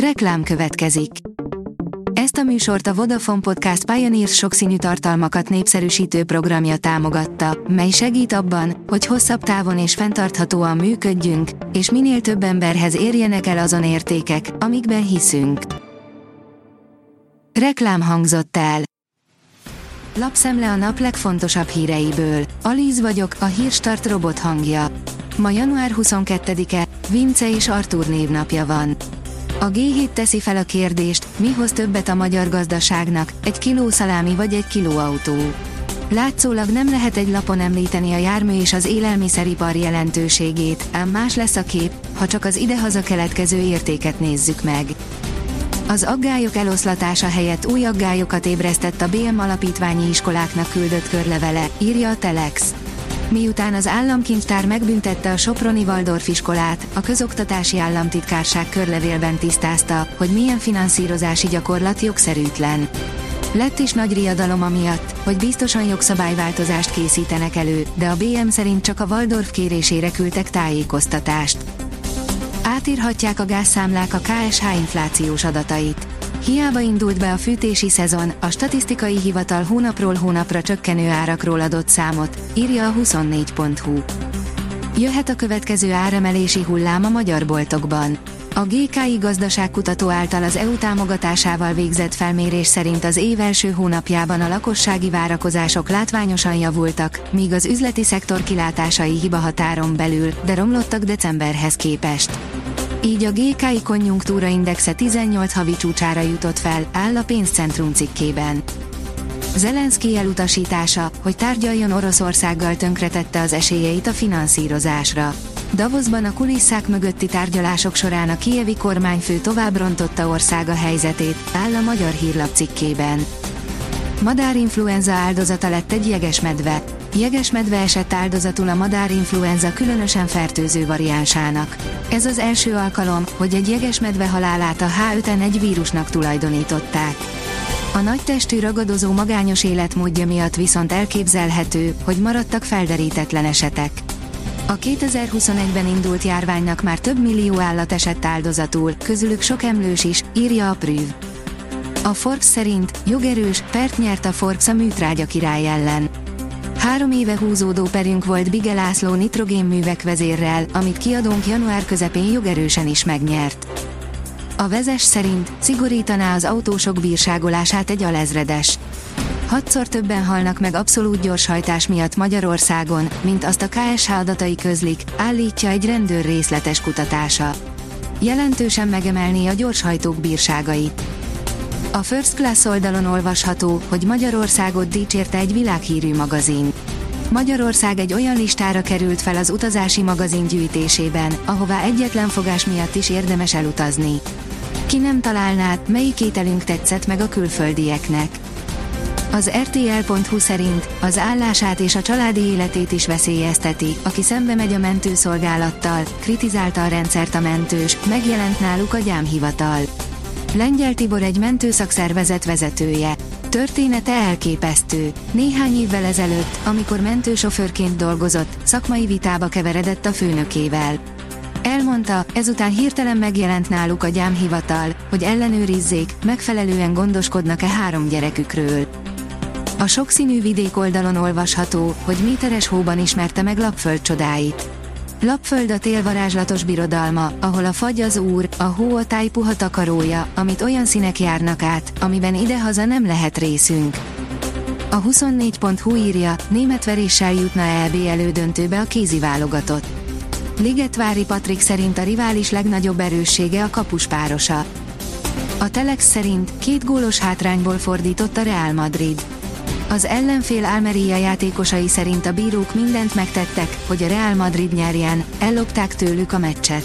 Reklám következik. Ezt a műsort a Vodafone Podcast Pioneers sokszínű tartalmakat népszerűsítő programja támogatta, mely segít abban, hogy hosszabb távon és fenntarthatóan működjünk, és minél több emberhez érjenek el azon értékek, amikben hiszünk. Reklám hangzott el. Lapszemle a nap legfontosabb híreiből. Alíz vagyok, a hírstart robot hangja. Ma január 22-e, Vince és Artur névnapja van. A G7 teszi fel a kérdést, mi hoz többet a magyar gazdaságnak, egy kiló szalámi vagy egy kiló autó. Látszólag nem lehet egy lapon említeni a jármű és az élelmiszeripar jelentőségét, ám más lesz a kép, ha csak az idehaza keletkező értéket nézzük meg. Az aggályok eloszlatása helyett új aggályokat ébresztett a BM alapítványi iskoláknak küldött körlevele, írja a Telex. Miután az államkincstár megbüntette a Soproni Waldorf iskolát, a közoktatási államtitkárság körlevélben tisztázta, hogy milyen finanszírozási gyakorlat jogszerűtlen. Lett is nagy riadalom amiatt, hogy biztosan jogszabályváltozást készítenek elő, de a BM szerint csak a Waldorf kérésére küldtek tájékoztatást. Átírhatják a gázszámlák a KSH inflációs adatait. Hiába indult be a fűtési szezon, a statisztikai hivatal hónapról hónapra csökkenő árakról adott számot, írja a 24.hu. Jöhet a következő áremelési hullám a magyar boltokban. A GKI gazdaságkutató által az EU támogatásával végzett felmérés szerint az év első hónapjában a lakossági várakozások látványosan javultak, míg az üzleti szektor kilátásai hibahatáron belül, de romlottak decemberhez képest. Így a GKI konjunktúra indexe 18 havi csúcsára jutott fel, áll a pénzcentrum cikkében. Zelenszky elutasítása, hogy tárgyaljon Oroszországgal tönkretette az esélyeit a finanszírozásra. Davosban a kulisszák mögötti tárgyalások során a kievi kormányfő tovább rontotta országa helyzetét, áll a magyar hírlap cikkében. Madárinfluenza áldozata lett egy jegesmedve. Jegesmedve esett áldozatul a madárinfluenza különösen fertőző variánsának. Ez az első alkalom, hogy egy jegesmedve halálát a H5N1 vírusnak tulajdonították. A nagy testű ragadozó magányos életmódja miatt viszont elképzelhető, hogy maradtak felderítetlen esetek. A 2021-ben indult járványnak már több millió állat esett áldozatul, közülük sok emlős is, írja a Prüv. A Forbes szerint jogerős, pert nyert a Forbes a műtrágya király ellen. Három éve húzódó perünk volt Bige László nitrogénművek vezérrel, amit kiadónk január közepén jogerősen is megnyert. A vezes szerint szigorítaná az autósok bírságolását egy alezredes. Hatszor többen halnak meg abszolút gyorshajtás miatt Magyarországon, mint azt a KSH adatai közlik, állítja egy rendőr részletes kutatása. Jelentősen megemelné a gyorshajtók bírságait. A First Class oldalon olvasható, hogy Magyarországot dicsérte egy világhírű magazin. Magyarország egy olyan listára került fel az utazási magazin gyűjtésében, ahová egyetlen fogás miatt is érdemes elutazni. Ki nem találná, melyik ételünk tetszett meg a külföldieknek. Az RTL.hu szerint az állását és a családi életét is veszélyezteti, aki szembe megy a mentőszolgálattal, kritizálta a rendszert a mentős, megjelent náluk a gyámhivatal. Lengyel Tibor egy mentőszakszervezet vezetője. Története elképesztő. Néhány évvel ezelőtt, amikor mentősofőrként dolgozott, szakmai vitába keveredett a főnökével. Elmondta, ezután hirtelen megjelent náluk a gyámhivatal, hogy ellenőrizzék, megfelelően gondoskodnak-e három gyerekükről. A sokszínű vidék oldalon olvasható, hogy méteres hóban ismerte meg Lapföld csodáit. Lapföld a tél birodalma, ahol a fagy az úr, a hó a táj puha takarója, amit olyan színek járnak át, amiben idehaza nem lehet részünk. A 24.hu írja, német veréssel jutna EB elődöntőbe a kézi válogatott. Ligetvári Patrik szerint a rivális legnagyobb erőssége a kapuspárosa. A Telex szerint két gólos hátrányból fordított a Real Madrid. Az ellenfél Almeria játékosai szerint a bírók mindent megtettek, hogy a Real Madrid nyerjen, ellopták tőlük a meccset.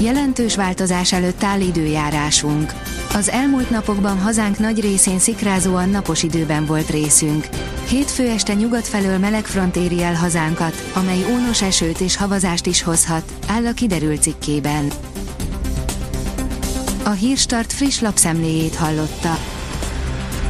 Jelentős változás előtt áll időjárásunk. Az elmúlt napokban hazánk nagy részén szikrázóan napos időben volt részünk. Hétfő este nyugat felől meleg front éri el hazánkat, amely ónos esőt és havazást is hozhat, áll a kiderült cikkében. A Hírstart friss lapszemléjét hallotta.